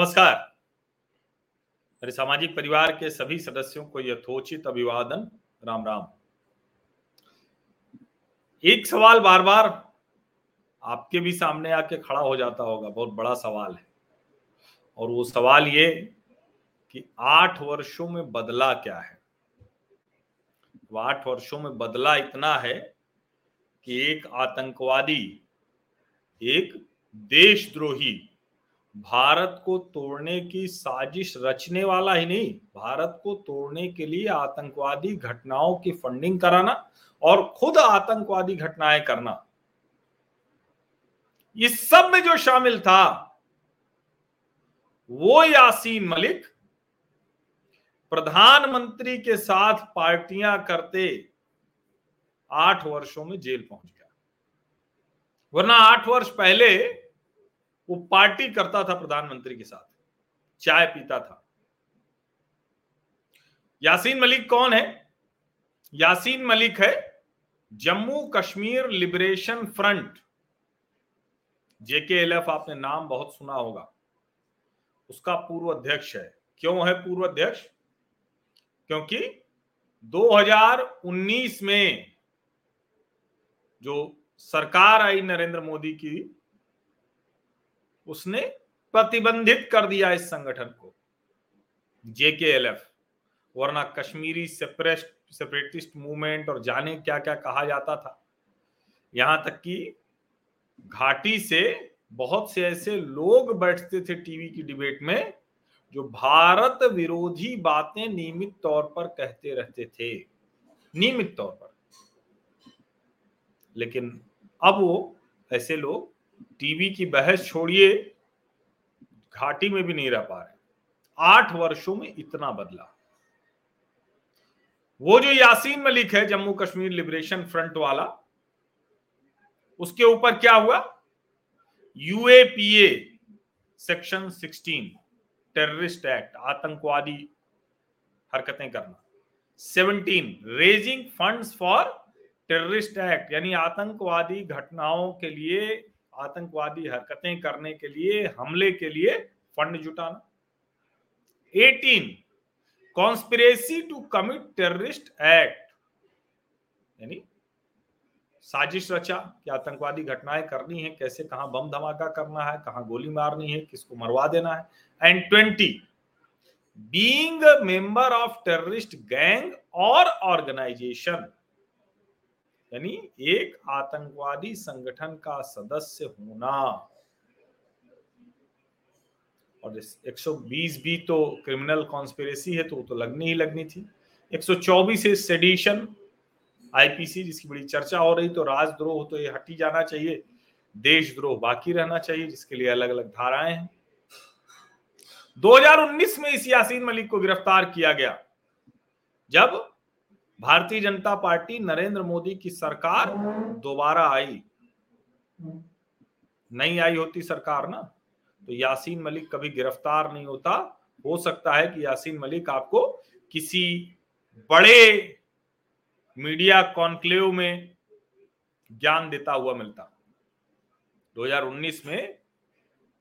नमस्कार। मेरे सामाजिक परिवार के सभी सदस्यों को यथोचित अभिवादन। राम राम। एक सवाल बार बार आपके भी सामने आके खड़ा हो जाता होगा, बहुत बड़ा सवाल है। और वो सवाल ये कि आठ वर्षों में बदला क्या है? आठ वर्षों में बदला इतना है कि एक आतंकवादी, एक देशद्रोही भारत को तोड़ने की साजिश रचने वाला ही नहीं, भारत को तोड़ने के लिए आतंकवादी घटनाओं की फंडिंग कराना और खुद आतंकवादी घटनाएँ करना। इस सब में जो शामिल था, वो यासीन मलिक प्रधानमंत्री के साथ पार्टियाँ करते आठ वर्षों में जेल पहुँच गया। वरना आठ वर्ष पहले वो पार्टी करता था प्रधानमंत्री के साथ, चाय पीता था। यासीन मलिक कौन है? यासीन मलिक है Jammu Kashmir liberation front. JKLF आपने नाम बहुत सुना होगा। उसका पूर्व अध्यक्ष है। क्यों है पूर्व अध्यक्ष? क्योंकि 2019 में जो सरकार आई नरेंद्र मोदी की उसने प्रतिबंधित कर दिया इस संगठन को। जेकेएलएफ, वरना कश्मीरी सेपरेस्ट, सेपरेटिस्ट मूवमेंट और जाने क्या क्या कहा जाता था। यहाँ तक कि घाटी से बहुत से ऐसे लोग बैठते थे टीवी की डिबेट में, जो भारत विरोधी बातें नियमित तौर पर कहते रहते थे। नियमित तौर पर। लेकिन अब वो ऐसे लोग टीवी की बहस छोड़िए, घाटी में भी नहीं रह पा रहे। आठ वर्षों में इतना बदला। वो जो यासीन मलिक है, जम्मू कश्मीर लिबरेशन फ्रंट वाला, उसके ऊपर क्या हुआ? यूएपीए सेक्शन 16 टेररिस्ट एक्ट, आतंकवादी हरकतें करना। 17 raising funds for terrorist act, यानी आतंकवादी घटनाओं के लिए आतंकवादी हरकतें करने के लिए, हमले के लिए फंड जुटाना। 18 conspiracy to commit terrorist act यानी साजिश रचा कि आतंकवादी घटनाएँ करनी है, कैसे, कहाँ बम धमाका करना है, कहाँ गोली मारनी है, किसको मरवा देना है। And twenty being member of terrorist gang और ऑर्गेनाइजेशन यानी एक आतंकवादी संगठन का सदस्य होना। और 120 भी तो क्रिमिनल कॉन्स्पिरेसी है तो वो तो लगनी ही लगनी थी। 124 है सेडिशन आईपीसी जिसकी बड़ी चर्चा हो रही तो राजद्रोह तो ये हटी जाना चाहिए, देशद्रोह बाकी रहना चाहिए, जिसके लिए अलग अलग धाराएँ हैं। 2019 में इस यासीन मलिक को गिरफ़्तार किया गया, जब भारतीय जनता पार्टी नरेंद्र मोदी की सरकार दोबारा आई। नहीं आई होती सरकार ना तो यासीन मलिक कभी गिरफ़्तार नहीं होता। हो सकता है कि यासीन मलिक आपको किसी बड़े मीडिया कॉन्क्लेव में ज्ञान देता हुआ मिलता। 2019 में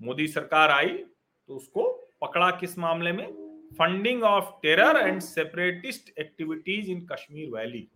मोदी सरकार आई तो उसको पकड़ा किस मामले में? Funding of terror and separatist activities in Kashmir valley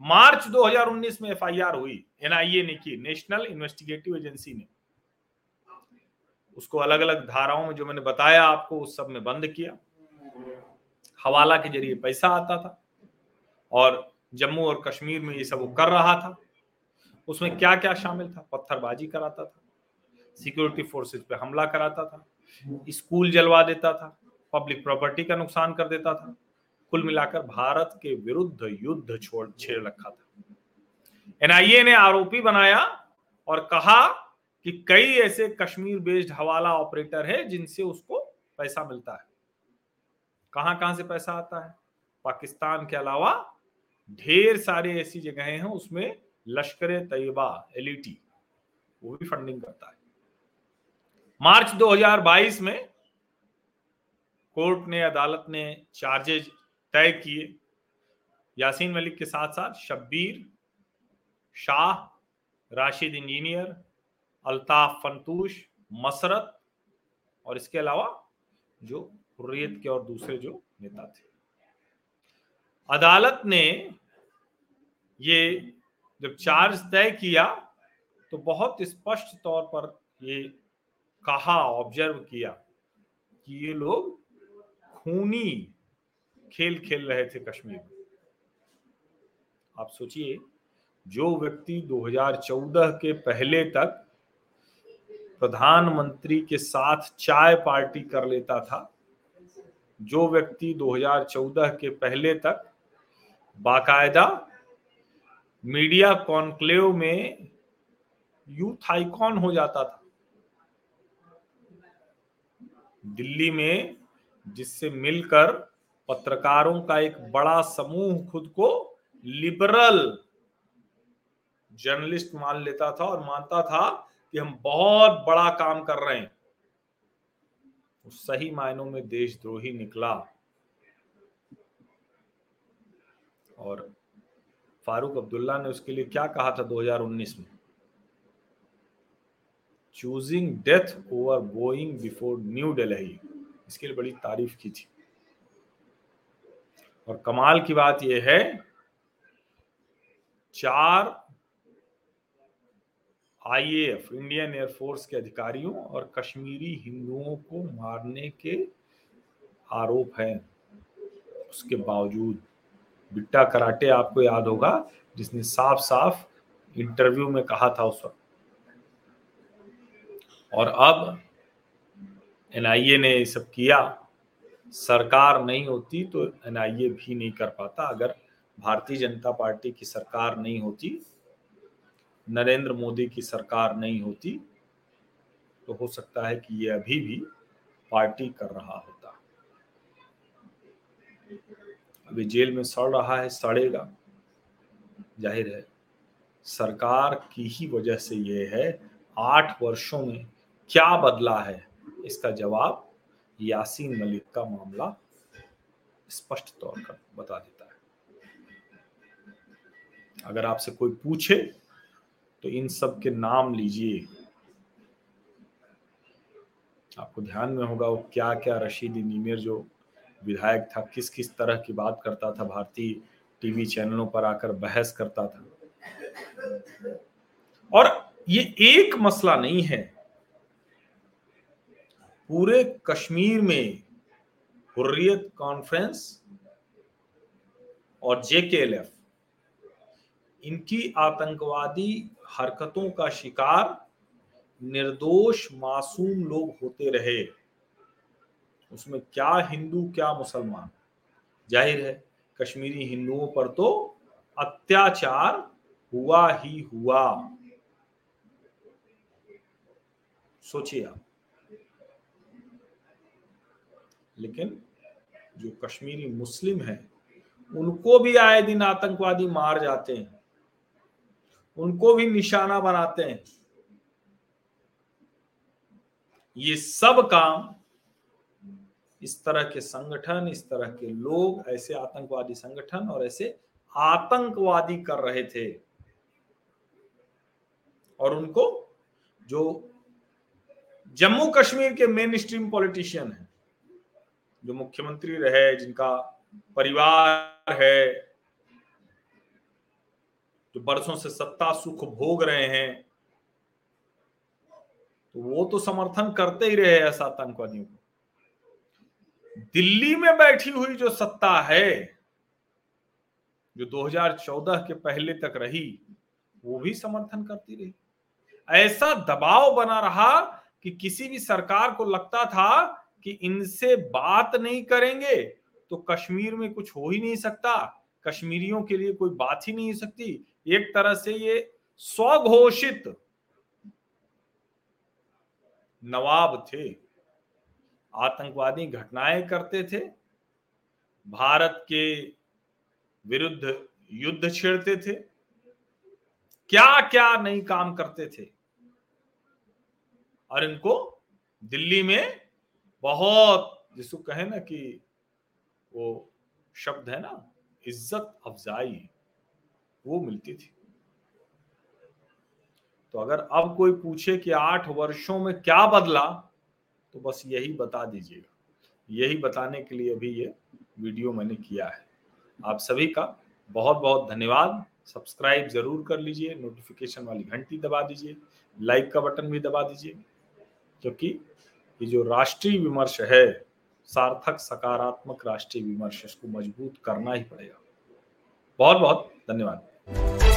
March 2019 में एफआईआर हुई एनआईए ने की नेशनल इन्वेस्टिगेटिव एजेंसी ने। उसको अलग अलग धाराओं में जो मैंने बताया आपको, उस सब में बंद किया। हवाला के ज़रिए पैसा आता था और जम्मू और कश्मीर में ये सब वो कर रहा था। उसमें क्या क्या शामिल था? पत्थरबाजी कराता था। सिक्योरिटी फोर्सेज पे हमला कराता था। स्कूल जलवा देता था। पब्लिक प्रॉपर्टी का नुकसान कर देता था। कुल मिलाकर भारत के विरुद्ध युद्ध छोड़, छेड़ रखा था। एनआईए ने आरोपी बनाया और कहा कि कई ऐसे कश्मीर बेस्ड हवाला ऑपरेटर है जिनसे उसको पैसा मिलता है। कहाँ कहाँ से पैसा आता है? पाकिस्तान के अलावा ढेर सारे ऐसी जगहें हैं, उसमें लश्कर तैयबा एलईटी वो भी फंडिंग करता है। मार्च 2022 में कोर्ट ने, अदालत ने चार्जेज तय किए। यासीन मलिक के साथ साथ शब्बीर, शाह, राशिद इंजीनियर, अल्ताफ फंतूश, मसरत और इसके अलावा जो हुर्रियत के और दूसरे जो नेता थे। अदालत ने ये जब चार्ज तय किया तो बहुत स्पष्ट तौर पर ये कहा ऑब्ज़र्व किया कि ये लोग खूनी खेल खेल रहे थे कश्मीर में। आप सोचिए, जो व्यक्ति 2014 के पहले तक प्रधानमंत्री के साथ चाय पार्टी कर लेता था, जो व्यक्ति 2014 के पहले तक बाकायदा मीडिया कॉन्क्लेव में यूथ आइकॉन हो जाता था। दिल्ली में जिससे मिलकर पत्रकारों का एक बड़ा समूह खुद को लिबरल जर्नलिस्ट मान लेता था और मानता था कि हम बहुत बड़ा काम कर रहे हैं। सही मायनों में देशद्रोही निकला। और फारूक अब्दुल्ला ने उसके लिए क्या कहा था 2019 में? Choosing death over going before new Delhi इसके लिए बड़ी तारीफ़ की थी। और कमाल की बात यह है, चार आईएएफ इंडियन एयरफोर्स के अधिकारियों और कश्मीरी हिंदुओं को मारने के आरोप हैं। उसके बावजूद बिट्टा कराटे आपको याद होगा, जिसने साफ़ साफ़ इंटरव्यू में कहा था उस वक्त। और अब एनआईए ने ये सब किया। सरकार नहीं होती तो एनआईए भी नहीं कर पाता। अगर भारतीय जनता पार्टी की सरकार नहीं होती, नरेंद्र मोदी की सरकार नहीं होती तो हो सकता है कि ये अभी भी पार्टी कर रहा होता। अभी जेल में सड़ रहा है, सड़ेगा। ज़ाहिर है, सरकार की ही वजह से यह है। आठ वर्षों में क्या बदला है? इसका जवाब यासीन मलिक का मामला स्पष्ट तौर पर बता देता है। अगर आपसे कोई पूछे तो इन सब के नाम लीजिए। आपको ध्यान में होगा वो क्या क्या रशीदी नीमेर जो विधायक था किस किस तरह की बात करता था, भारतीय टीवी चैनलों पर आकर बहस करता था। और ये एक मसला नहीं है पूरे कश्मीर में हुर्रियत कॉन्फ्रेंस और जेकेएलएफ इनकी आतंकवादी हरकतों का शिकार निर्दोष मासूम लोग होते रहे। उसमें क्या हिंदू, क्या मुसलमान? ज़ाहिर है, कश्मीरी हिंदुओं पर तो अत्याचार हुआ ही हुआ। सोचिए आप। लेकिन जो कश्मीरी मुस्लिम है, उनको भी आए दिन आतंकवादी मार जाते हैं, उनको भी निशाना बनाते हैं। ये सब काम इस तरह के संगठन, इस तरह के लोग, ऐसे आतंकवादी संगठन और ऐसे आतंकवादी कर रहे थे। और उनको जो जम्मू कश्मीर के मेन स्ट्रीम पॉलिटिशियन है जो मुख्यमंत्री रहे, जिनका परिवार है, जो बरसों से सत्ता, सुख भोग रहे हैं तो वो तो समर्थन करते ही रहे ऐसा आतंकवादियों को। दिल्ली में बैठी हुई जो सत्ता है, जो 2014 के पहले तक रही, वो भी समर्थन करती रही। ऐसा दबाव बना रहा कि किसी भी सरकार को लगता था कि इनसे बात नहीं करेंगे तो कश्मीर में कुछ हो ही नहीं सकता। कश्मीरियों के लिए कोई बात ही नहीं हो सकती। एक तरह से ये स्वघोषित नवाब थे। आतंकवादी घटनाएँ करते थे। भारत के विरुद्ध युद्ध छेड़ते थे। क्या क्या नहीं काम करते थे? और इनको दिल्ली में बहुत, जिसको कहे ना कि वो शब्द है ना, इज़्ज़त अफजाई, वो मिलती थी। तो अगर अब कोई पूछे कि आठ वर्षों में क्या बदला तो बस यही बता दीजिएगा। यही बताने के लिए अभी ये वीडियो मैंने किया है। आप सभी का बहुत बहुत धन्यवाद। सब्सक्राइब ज़रूर कर लीजिए, नोटिफिकेशन वाली घंटी दबा दीजिए, लाइक का बटन भी दबा दीजिए, क्योंकि ये जो राष्ट्रीय विमर्श है, सार्थक, सकारात्मक राष्ट्रीय विमर्श, इसको मज़बूत करना ही पड़ेगा। बहुत बहुत धन्यवाद।